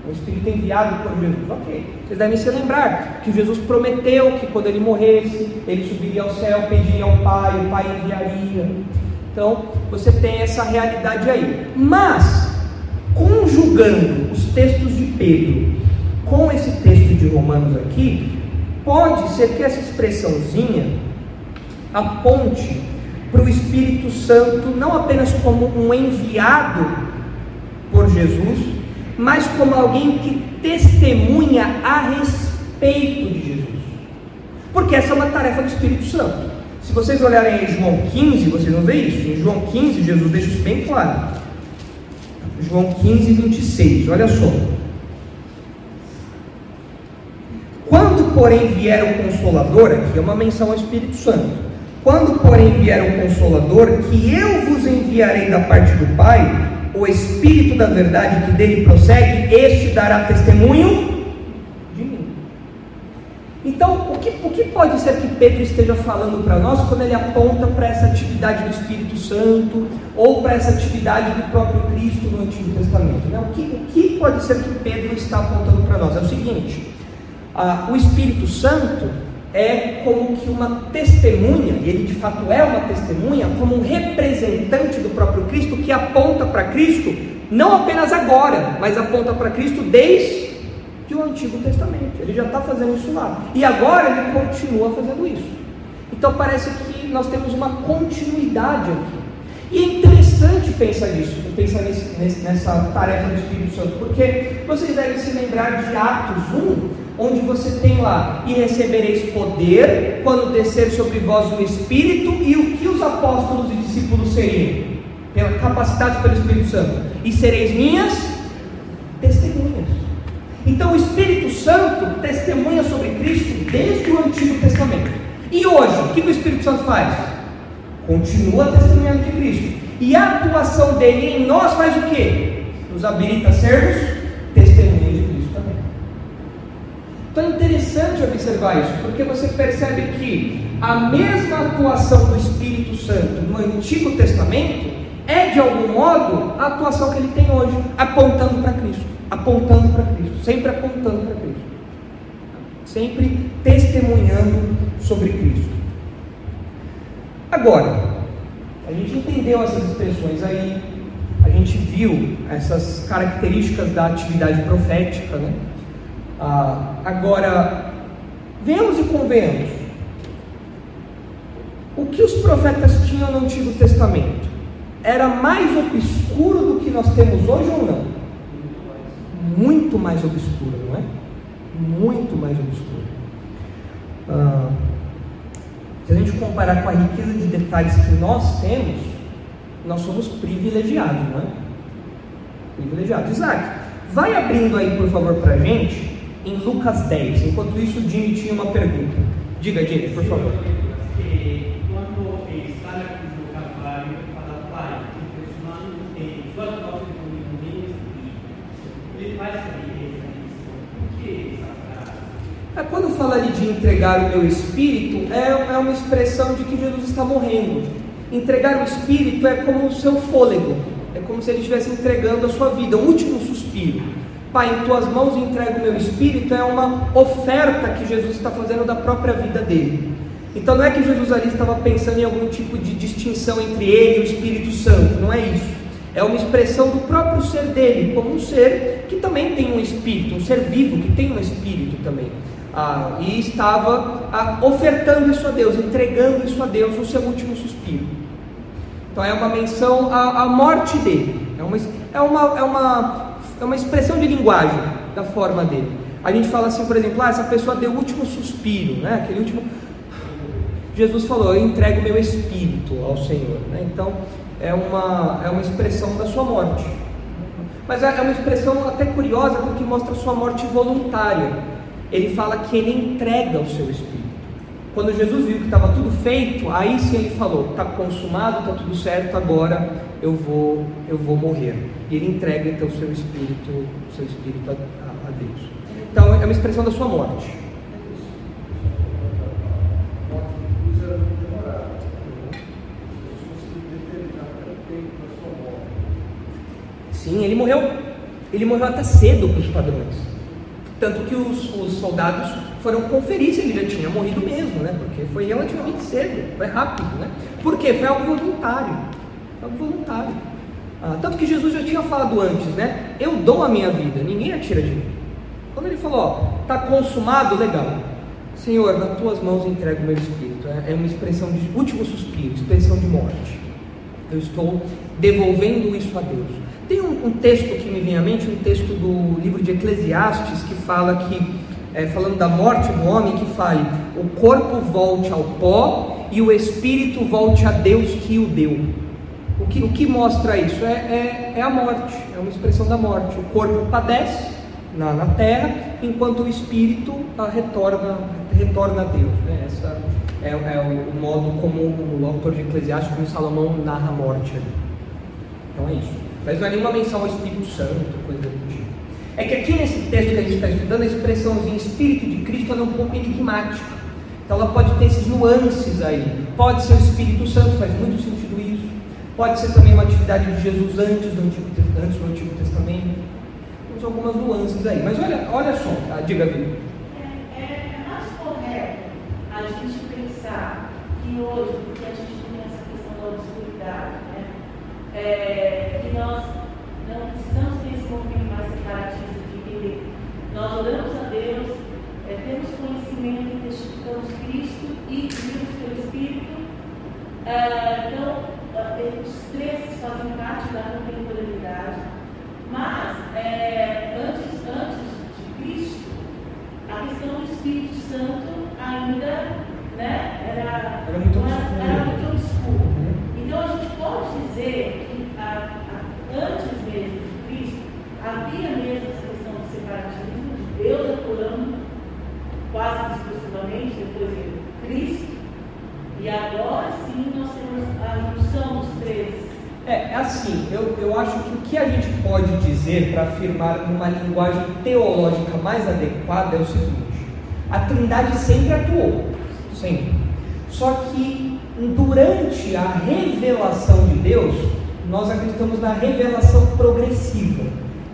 o Espírito enviado por Jesus. Ok, vocês devem se lembrar que Jesus prometeu que quando ele morresse, ele subiria ao céu, pediria ao Pai, o Pai enviaria. Então, você tem essa realidade aí. Mas, conjugando os textos de Pedro com esse texto de Romanos aqui, pode ser que essa expressãozinha aponte para o Espírito Santo não apenas como um enviado por Jesus, mas como alguém que testemunha a respeito de Jesus. Porque essa é uma tarefa do Espírito Santo. Se vocês olharem em João 15, vocês vão ver isso. Em João 15, Jesus deixa isso bem claro. João 15, 26, olha só. Quando, porém, vier o Consolador, aqui é uma menção ao Espírito Santo. Quando, porém, vier o Consolador, que eu vos enviarei da parte do Pai, o Espírito da verdade que dele prossegue, este dará testemunho então, o que, o que pode ser que Pedro esteja falando para nós quando ele aponta para essa atividade do Espírito Santo ou para essa atividade do próprio Cristo no Antigo Testamento? Né? O, que, o que pode ser que Pedro está apontando para nós? É o seguinte: o Espírito Santo é como que uma testemunha, e ele de fato é uma testemunha, como um representante do próprio Cristo que aponta para Cristo, não apenas agora, mas aponta para Cristo desde o Antigo Testamento. Ele já está fazendo isso lá. E agora ele continua fazendo isso. Então parece que nós temos uma continuidade aqui. E é interessante pensar nisso, pensar nesse, nessa tarefa do Espírito Santo, porque vocês devem se lembrar de Atos 1, onde você tem lá, e recebereis poder quando descer sobre vós o Espírito, e o que os apóstolos e discípulos seriam? Capacitados pelo Espírito Santo, e sereis minhas testemunhas. Então o Espírito Santo testemunha sobre Cristo desde o Antigo Testamento. E hoje, o que o Espírito Santo faz? Continua testemunhando de Cristo. E a atuação dele em nós faz o quê? Nos habilita a sermos testemunhas de Cristo também. Então é interessante observar isso, porque você percebe que a mesma atuação do Espírito Santo no Antigo Testamento é de algum modo a atuação que ele tem hoje, apontando para Cristo apontando para Cristo, sempre apontando para Cristo, sempre testemunhando sobre Cristo. Agora, a gente entendeu essas expressões aí, a gente viu essas características da atividade profética, né? Ah, agora, venhamos e convenhamos. O que os profetas tinham no Antigo Testamento era mais obscuro do que nós temos hoje ou não? Muito mais obscura, não é? Muito mais obscura. Ah, se a gente comparar com a riqueza de detalhes que nós temos, nós somos privilegiados, não é? Privilegiados. Isaac, vai abrindo aí, por favor, para a gente, em Lucas 10. Enquanto isso, o Jimmy tinha uma pergunta. Diga, Jimmy, por favor. É, quando fala ali de entregar o meu espírito, é, é uma expressão de que Jesus está morrendo. Entregar o espírito é como o seu fôlego, é como se ele estivesse entregando a sua vida, o último suspiro. Pai, em tuas mãos entrego o meu espírito, é uma oferta que Jesus está fazendo da própria vida dele. Então não é que Jesus ali estava pensando em algum tipo de distinção entre ele e o Espírito Santo, não é isso. É uma expressão do próprio ser dele, como um ser que também tem um espírito, um ser vivo que tem um espírito também ah, e estava ah, ofertando isso a Deus, entregando isso a Deus no seu último suspiro. Então é uma menção à, à morte dele, é uma, é, uma, é, uma, é uma expressão de linguagem da forma dele. A gente fala assim, por exemplo, ah, essa pessoa deu o último suspiro, né? aquele último. Jesus falou: Eu entrego meu espírito ao Senhor. Né? Então, é uma, é uma expressão da sua morte. Mas é, é uma expressão até curiosa porque mostra sua morte voluntária. Ele fala que ele entrega o seu espírito. Quando Jesus viu que estava tudo feito, aí sim ele falou: está consumado, está tudo certo, agora eu vou, eu vou morrer. E ele entrega então o seu espírito, seu espírito a, a, a Deus. Então é uma expressão da sua morte. Sim, ele morreu. Ele morreu até cedo para os padrões. Tanto que os, os, soldados foram conferir se ele já tinha morrido mesmo, né? Porque foi relativamente cedo, foi rápido, né? Por quê? Foi algo voluntário. Foi algo voluntário. Ah, tanto que Jesus já tinha falado antes, né? Eu dou a minha vida, ninguém atira de mim. Quando ele falou, ó, está consumado, legal. Senhor, nas tuas mãos entrego o meu espírito. É, é uma expressão de último suspiro, expressão de morte. Eu estou devolvendo isso a Deus. Tem um, um, texto que me vem à mente, um texto do livro de Eclesiastes, que fala que, é, falando da morte do homem, que fale, o corpo volte ao pó e o espírito volte a Deus que o deu. O que, o que mostra isso? É, é, é a morte, é uma expressão da morte. O corpo padece na, na terra, enquanto o espírito retorna, retorna a Deus. Né? Essa é, é o, o, modo como o autor de Eclesiastes, como Salomão, narra a morte ali. Então é isso. Mas não é nenhuma menção ao Espírito Santo, coisa do tipo. É que aqui nesse texto que a gente está estudando, a expressãozinha Espírito de Cristo é um pouco enigmática. Então ela pode ter esses nuances aí. Pode ser o Espírito Santo, faz muito sentido isso. Pode ser também uma atividade de Jesus antes do Antigo, antes do Antigo Testamento. Temos algumas nuances aí. Mas olha, olha só, tá? diga, Vitor. É, é mais correto a gente pensar que hoje, porque a gente tem essa questão da obscuridade? É, que nós não precisamos ter esse movimento mais separatista de entender. Nós oramos a Deus, é, temos conhecimento e testificamos Cristo e vivemos pelo Espírito. É, então, é, os três fazem parte da contemporaneidade, mas é, antes, antes de Cristo, a questão do Espírito Santo ainda né, era, era muito obscuro. Então a gente pode dizer que a, a, antes mesmo de Cristo havia mesmo essa questão do separatismo, de Deus atuando quase exclusivamente, depois de Cristo, e agora sim nós temos a junção dos três. É, é assim, eu, eu acho que o que a gente pode dizer para afirmar numa linguagem teológica mais adequada é o seguinte: a Trindade sempre atuou, sempre. Só que durante a revelação de Deus, nós acreditamos na revelação progressiva.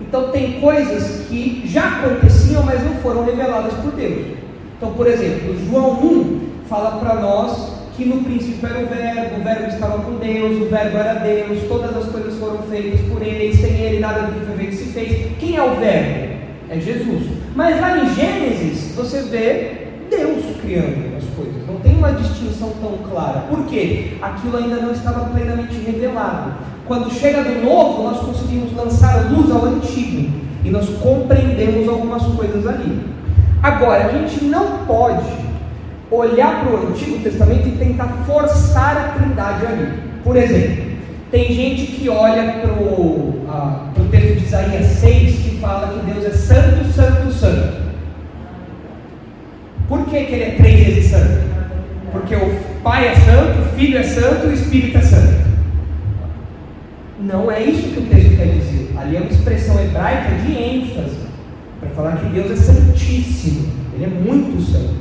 Então tem coisas que já aconteciam, mas não foram reveladas por Deus. Então, por exemplo, João 1 fala para nós que no princípio era o verbo, o verbo estava com Deus, o verbo era Deus, todas as coisas foram feitas por ele, sem ele nada do que foi feito se fez. Quem é o verbo? É Jesus. Mas lá em Gênesis, você vê Deus criando coisas. Não tem uma distinção tão clara. Por quê? Aquilo ainda não estava plenamente revelado. Quando chega do novo, nós conseguimos lançar luz ao antigo e nós compreendemos algumas coisas ali. Agora, a gente não pode olhar para o Antigo Testamento e tentar forçar a trindade ali. Por exemplo, tem gente que olha para o texto de Isaías 6 que fala que Deus é santo, santo, santo. Por que, que ele é três vezes santo? Porque o Pai é santo, o Filho é santo e o Espírito é santo. Não é isso que o texto quer dizer. Ali é uma expressão hebraica de ênfase, para falar que Deus é santíssimo, ele é muito santo.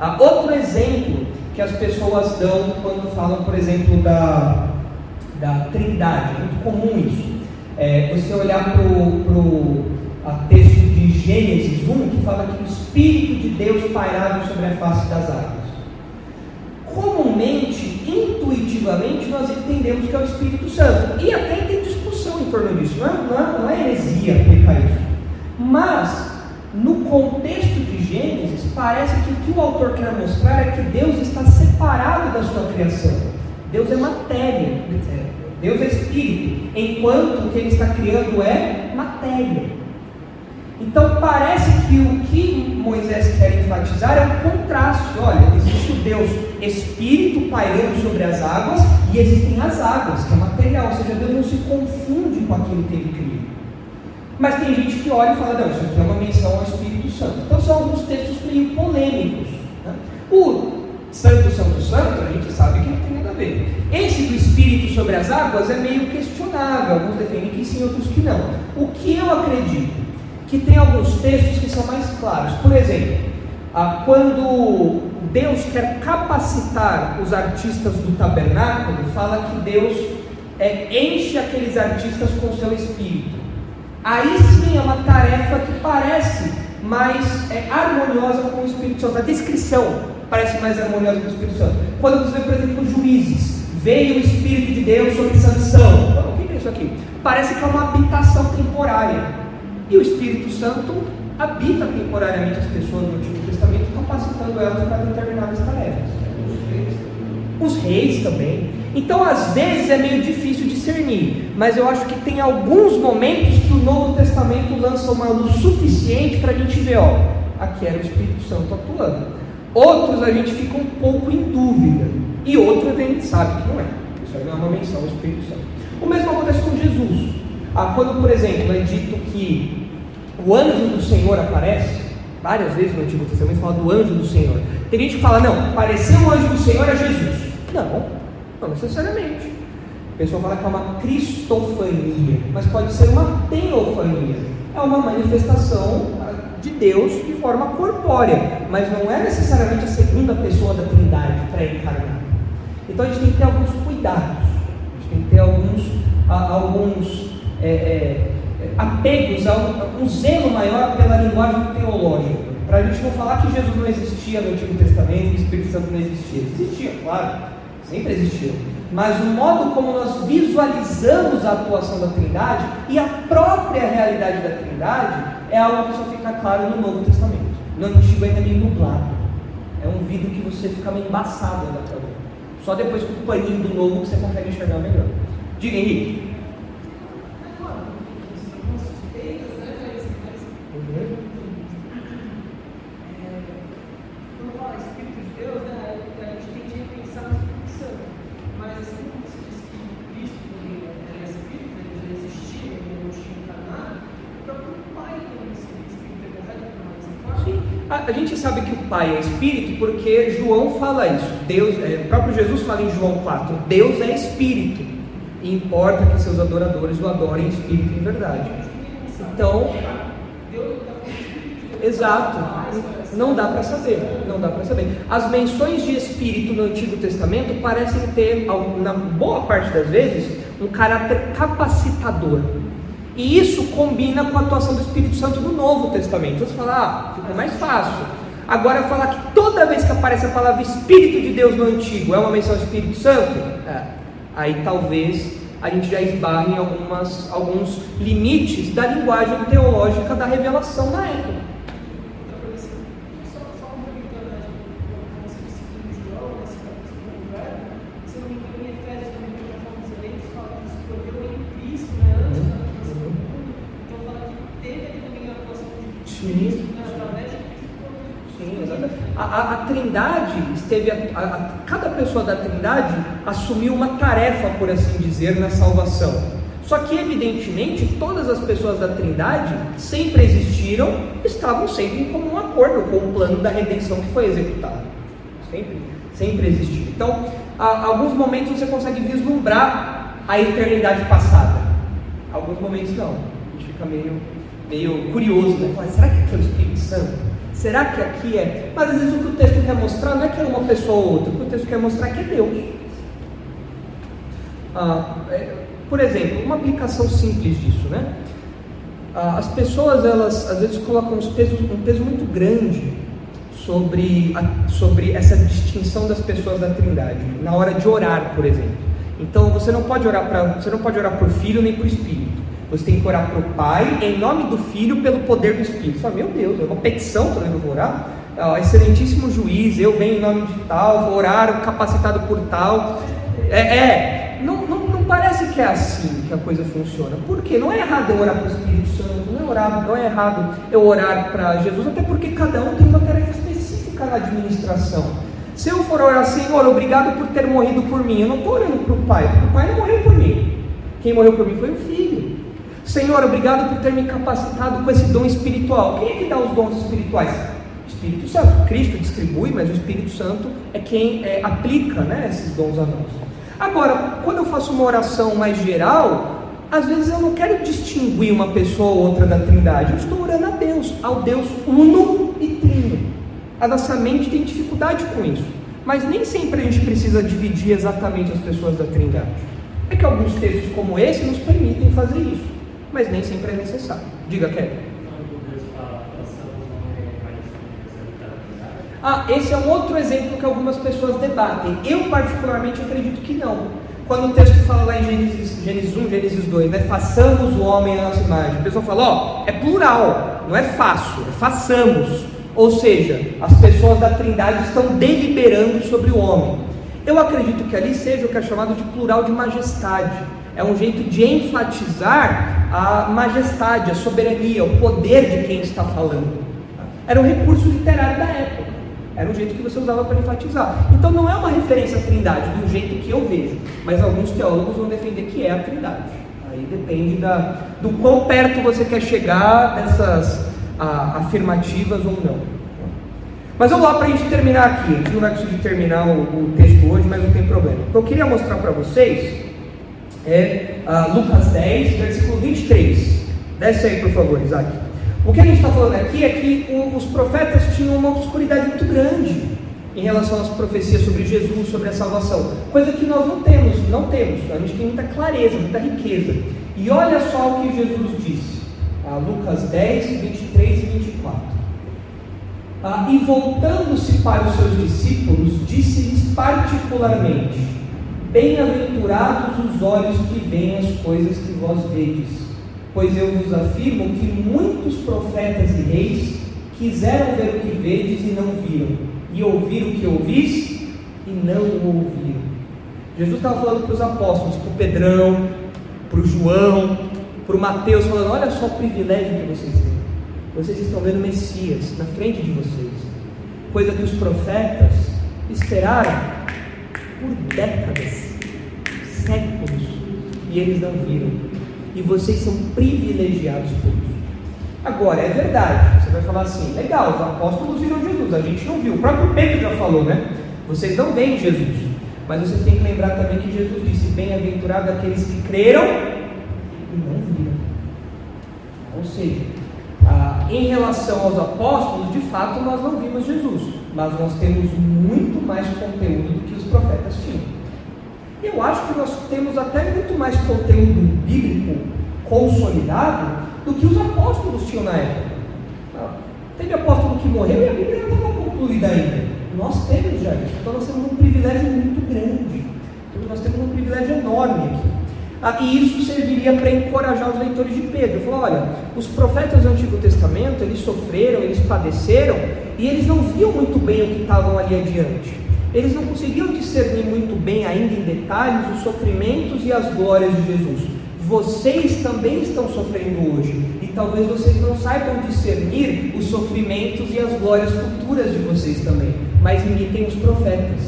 Ah, outro exemplo que as pessoas dão quando falam, por exemplo, da, da trindade, muito comum isso. É você olhar para o texto de Gênesis 1, que fala que o Espírito de Deus pairava sobre a face das águas. Comumente, intuitivamente, nós entendemos que é o Espírito Santo. E até tem discussão em torno disso, não é, não é, não é heresia aplicar isso. Mas no contexto de Gênesis, parece que o que o autor quer mostrar é que Deus está separado da sua criação. Deus é matéria, Deus é espírito, enquanto o que ele está criando é matéria. Então parece que o que Moisés quer enfatizar é um contraste. Olha, existe o Deus Espírito pairando sobre as águas e existem as águas, que é material, ou seja, Deus não se confunde com aquilo que ele cria. Mas tem gente que olha e fala, não, isso aqui é uma menção ao Espírito Santo. Então são alguns textos meio polêmicos. Né? O Santo, Santo, Santo, a gente sabe que não tem nada a ver. Esse do Espírito sobre as águas é meio questionável, alguns defendem que sim, outros que não. O que eu acredito? Que tem alguns textos que são mais claros. Por exemplo, ah, quando Deus quer capacitar os artistas do tabernáculo, fala que Deus é, enche aqueles artistas com seu espírito. Aí sim é uma tarefa que parece mais é, harmoniosa com o Espírito Santo. A descrição parece mais harmoniosa com o Espírito Santo. Quando você vê, por exemplo, juízes, veio o Espírito de Deus sobre Sansão. O que é isso aqui? Parece que é uma habitação temporária. E o Espírito Santo habita temporariamente as pessoas no Antigo Testamento, capacitando elas para determinadas tarefas. Os reis também. Então, às vezes, é meio difícil discernir, mas eu acho que tem alguns momentos que o Novo Testamento lança uma luz suficiente para a gente ver, ó, aqui era o Espírito Santo atuando. Outros a gente fica um pouco em dúvida, e outros a gente sabe que não é. Isso aí não é uma menção ao Espírito Santo. O mesmo acontece com Jesus. Ah, quando, por exemplo, é dito que o anjo do Senhor aparece, várias vezes no Antigo Testamento fala do anjo do Senhor. Tem gente que fala, não, apareceu o anjo do Senhor a Jesus. Não, não necessariamente. A pessoa fala que é uma cristofania, mas pode ser uma teofania. É uma manifestação de Deus de forma corpórea, mas não é necessariamente a segunda pessoa da Trindade pré-encarnada. Então a gente tem que ter alguns cuidados, a gente tem que ter alguns, alguns é, é, apegos, a um, zelo maior pela linguagem teológica. Para a gente não falar que Jesus não existia no Antigo Testamento, que o Espírito Santo não existia. Existia, claro, sempre existiu. Mas o modo como nós visualizamos a atuação da Trindade e a própria realidade da Trindade é algo que só fica claro no Novo Testamento. No Antigo ainda é meio nublado. É um vidro que você fica meio embaçado para ver. Só depois com o paninho do novo que você consegue enxergar melhor. Diga, Henrique. A, gente sabe que o Pai é Espírito porque João fala isso. Deus, é, o próprio Jesus fala em João 4: Deus é Espírito e importa que seus adoradores o adorem em Espírito e em verdade. Então, exato. Não dá para saber, não dá para saber. As menções de Espírito no Antigo Testamento parecem ter, na boa parte das vezes, um caráter capacitador. E isso combina com a atuação do Espírito Santo no Novo Testamento. Você fala, ah, fica mais fácil. Agora falar que toda vez que aparece a palavra Espírito de Deus no Antigo é uma menção ao Espírito Santo, é, aí talvez a gente já esbarre em algumas, alguns limites da linguagem teológica da revelação na época. Esteve a, a, a, cada pessoa da Trindade assumiu uma tarefa, por assim dizer, na salvação. Só que evidentemente todas as pessoas da Trindade sempre existiram, estavam sempre em comum acordo com o plano da redenção que foi executado. Sempre, sempre existiu. Então, a, alguns momentos você consegue vislumbrar a eternidade passada. Alguns momentos não. A gente fica meio, meio curioso, né? Será que aqui é o Espírito Santo? Será que aqui é? Mas às vezes o que o texto quer mostrar não é que é uma pessoa ou outra, o que o texto quer mostrar é que é Deus. Ah, é, por exemplo, uma aplicação simples disso, né? Ah, as pessoas, elas às vezes colocam um peso, um peso muito grande sobre, a, sobre essa distinção das pessoas da Trindade, na hora de orar, por exemplo. Então você não pode orar para, você não pode orar filho nem por espírito. Você tem que orar para o Pai, em nome do Filho, pelo poder do Espírito. Você fala, meu Deus, é uma petição também eu vou orar. Ah, excelentíssimo juiz, eu venho em nome de tal, vou orar capacitado por tal. É, é não, não, não parece que é assim. que a coisa funciona. Por quê? Não é errado eu orar para o Espírito Santo, não é, orar, não é errado eu orar para Jesus, até porque cada um tem uma tarefa específica na administração. Se eu for orar, Senhor, obrigado por ter morrido por mim, eu não estou orando para o Pai, porque o Pai não morreu por mim. Quem morreu por mim foi o Filho. Senhor, obrigado por ter me capacitado com esse dom espiritual. Quem é que dá os dons espirituais? O Espírito Santo. Cristo distribui, mas o Espírito Santo é quem é, aplica né, esses dons a nós. Agora, quando eu faço uma oração mais geral, às vezes eu não quero distinguir uma pessoa ou outra da Trindade. Eu estou orando a Deus, ao Deus uno e trino. A nossa mente tem dificuldade com isso. Mas nem sempre a gente precisa dividir exatamente as pessoas da Trindade. É que alguns textos como esse nos permitem fazer isso, mas nem sempre é necessário. Diga, Kevin. Ah, esse é um outro exemplo que algumas pessoas debatem. Eu, particularmente, acredito que não. Quando o texto fala lá em Gênesis, Gênesis 1, Gênesis 2, né? Façamos o homem a nossa imagem. A pessoa fala, ó, é plural, não é fácil, é façamos. Ou seja, as pessoas da Trindade estão deliberando sobre o homem. Eu acredito que ali seja o que é chamado de plural de majestade. É um jeito de enfatizar a majestade, a soberania, o poder de quem está falando. Era um recurso literário da época. Era um jeito que você usava para enfatizar. Então não é uma referência à trindade do jeito que eu vejo, mas alguns teólogos vão defender que é a trindade. Aí depende da, do quão perto você quer chegar dessas a, afirmativas ou não. Mas vamos lá para a gente terminar aqui. A gente não vai conseguir terminar o, o texto hoje, mas não tem problema. O que eu queria mostrar para vocês é uh, Lucas 10, versículo 23. Desce aí, por favor, Isaac. O que a gente está falando aqui é que os profetas tinham uma obscuridade muito grande em relação às profecias sobre Jesus, sobre a salvação, coisa que nós não temos, não temos. A gente tem muita clareza, muita riqueza. E olha só o que Jesus disse, ah, Lucas 10, 23 e 24. Ah, e voltando-se para os seus discípulos, disse-lhes particularmente: Bem-aventurados os olhos que veem as coisas que vós vedes Pois eu vos afirmo que muitos profetas e reis quiseram ver o que vedes e não viram, e ouvir o que ouvis e não ouviram. Jesus estava falando para os apóstolos, para o Pedrão, para o João, para o Mateus, falando: olha só o privilégio que vocês têm. Vocês estão vendo Messias na frente de vocês, coisa que os profetas esperaram por décadas, séculos, e eles não viram e vocês são privilegiados por isso. Agora, é verdade, você vai falar assim: legal, os apóstolos viram Jesus, a gente não viu. O próprio Pedro já falou, né? Vocês não veem Jesus, mas vocês têm que lembrar também que Jesus disse: Bem-aventurado aqueles que creram e não viram. Ou seja, ah, em relação aos apóstolos, de fato nós não vimos Jesus, mas nós temos muito mais conteúdo do que os profetas tinham. Eu acho que nós temos até muito mais conteúdo bíblico consolidado do que os apóstolos tinham na época. Ah, teve apóstolo que morreu e a Bíblia não estava concluída ainda. Nós temos já isso. Então nós temos um privilégio muito grande. Então, nós temos um privilégio enorme aqui. E isso serviria para encorajar os leitores de Pedro. Falou, olha, os profetas do Antigo Testamento, eles sofreram, eles padeceram, e eles não viam muito bem o que estavam ali adiante. Eles não conseguiam discernir muito bem, ainda em detalhes, os sofrimentos e as glórias de Jesus. Vocês também estão sofrendo hoje, e talvez vocês não saibam discernir os sofrimentos e as glórias futuras de vocês também. Mas imitem os profetas,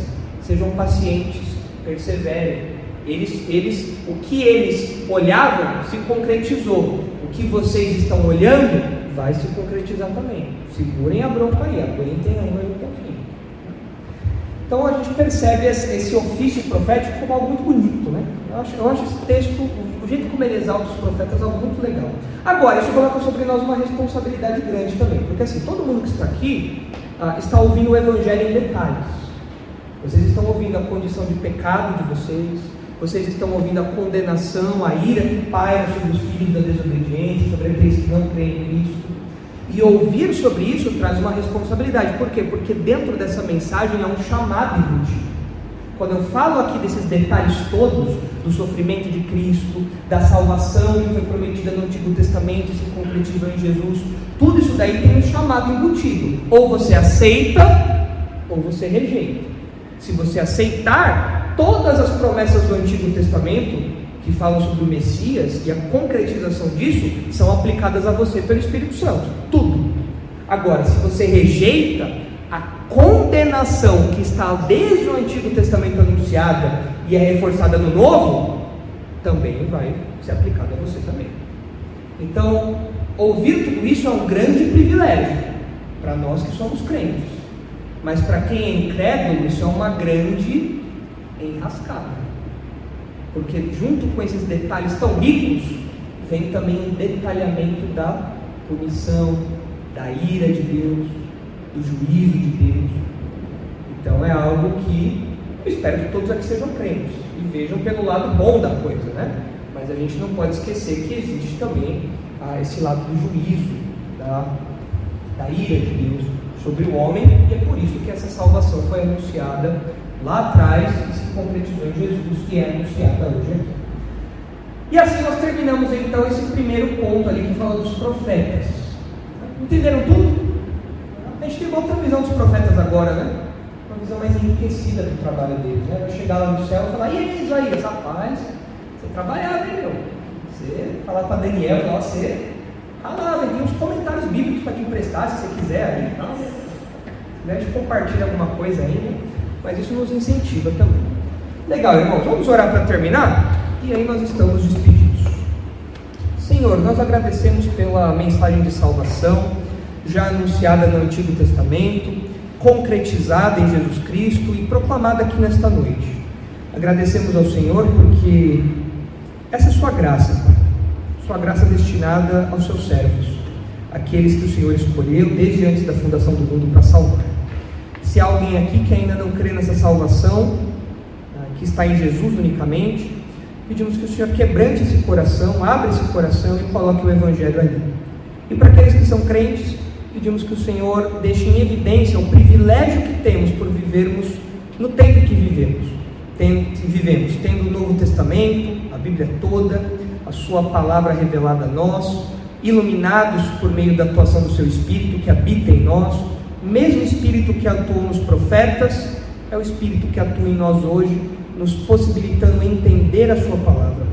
sejam pacientes, perseverem. Eles, eles, o que eles olhavam se concretizou. O que vocês estão olhando vai se concretizar também. Segurem a bronca aí, aguentem ainda um pouquinho. Então a gente percebe esse, ofício profético como algo muito bonito, né? Eu acho, eu acho esse texto, o jeito como ele exalta os profetas, algo muito legal. Agora, isso coloca sobre nós uma responsabilidade grande também, porque assim, todo mundo que está aqui ah, está ouvindo o Evangelho em detalhes. Vocês estão ouvindo a condição de pecado de vocês, vocês estão ouvindo a condenação, a ira que paira sobre os filhos da desobediência, sobre aqueles que não creem em Cristo. E ouvir sobre isso traz uma responsabilidade. Por quê? Porque dentro dessa mensagem há um chamado embutido. Quando eu falo aqui desses detalhes todos, do sofrimento de Cristo, da salvação que foi prometida no Antigo Testamento e se concretizou em Jesus, tudo isso daí tem um chamado embutido. Ou você aceita, ou você rejeita. Se você aceitar todas as promessas do Antigo Testamento, que falam sobre o Messias e a concretização disso são aplicadas a você pelo Espírito Santo. Tudo. Agora, se você rejeita a condenação que está desde o Antigo Testamento anunciada e é reforçada no Novo, também vai ser aplicada a você também. Então, ouvir tudo isso é um grande privilégio para nós que somos crentes. Mas para quem é incrédulo, isso é uma grande enrascada. Porque junto com esses detalhes tão ricos, vem também um detalhamento da punição, da ira de Deus, do juízo de Deus. Então é algo que eu espero que todos aqui sejam crentes e vejam pelo lado bom da coisa, né? Mas a gente não pode esquecer que existe também ah, esse lado do juízo, da, da ira de Deus sobre o homem, e é por isso que essa salvação foi anunciada lá atrás e se concretizou em Jesus, que é anunciada hoje aqui. E assim nós terminamos então esse primeiro ponto ali que fala dos profetas. Entenderam tudo? A gente tem uma outra visão dos profetas agora, né? Uma visão mais enriquecida do trabalho deles. Né? Vai chegar lá no céu e falar, e aí, Isaías, rapaz, você trabalhava, hein, meu? Você falar para Daniel, falar, você ralava, tem uns comentários bíblicos para te emprestar, se você quiser aí. Tá? Se quiser, a gente compartilha alguma coisa aí, né? Mas isso nos incentiva também. Legal, irmãos, vamos orar para terminar? E aí nós estamos despedidos. Senhor, nós agradecemos pela mensagem de salvação, já anunciada no Antigo Testamento, concretizada em Jesus Cristo e proclamada aqui nesta noite. Agradecemos ao Senhor porque essa é sua graça. Sua graça destinada aos seus servos, aqueles que o Senhor escolheu desde antes da fundação do mundo para salvar. Se há alguém aqui que ainda não crê nessa salvação, ah, que está em Jesus unicamente, pedimos que o Senhor quebrante esse coração, abra esse coração e coloque o Evangelho ali. E para aqueles que são crentes, pedimos que o Senhor deixe em evidência o privilégio que temos por vivermos no tempo que vivemos. Vivemos tendo o Novo Testamento, a Bíblia toda, a Sua palavra revelada a nós, iluminados por meio da atuação do Seu Espírito que habita em nós, mesmo Espírito que atuou nos profetas, é o Espírito que atua em nós hoje nos possibilitando entender a Sua palavra.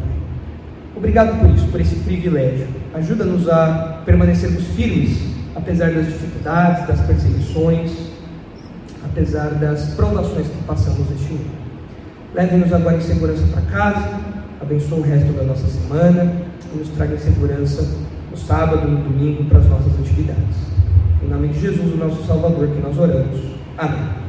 Obrigado por isso, por esse privilégio. Ajuda-nos a permanecermos firmes, apesar das dificuldades, das perseguições, apesar das provações que passamos este ano. Leve-nos agora em segurança para casa, abençoe o resto da nossa semana e nos traga em segurança no sábado e no domingo para as nossas atividades. Em nome de Jesus, o nosso Salvador, que nós oramos. Amém.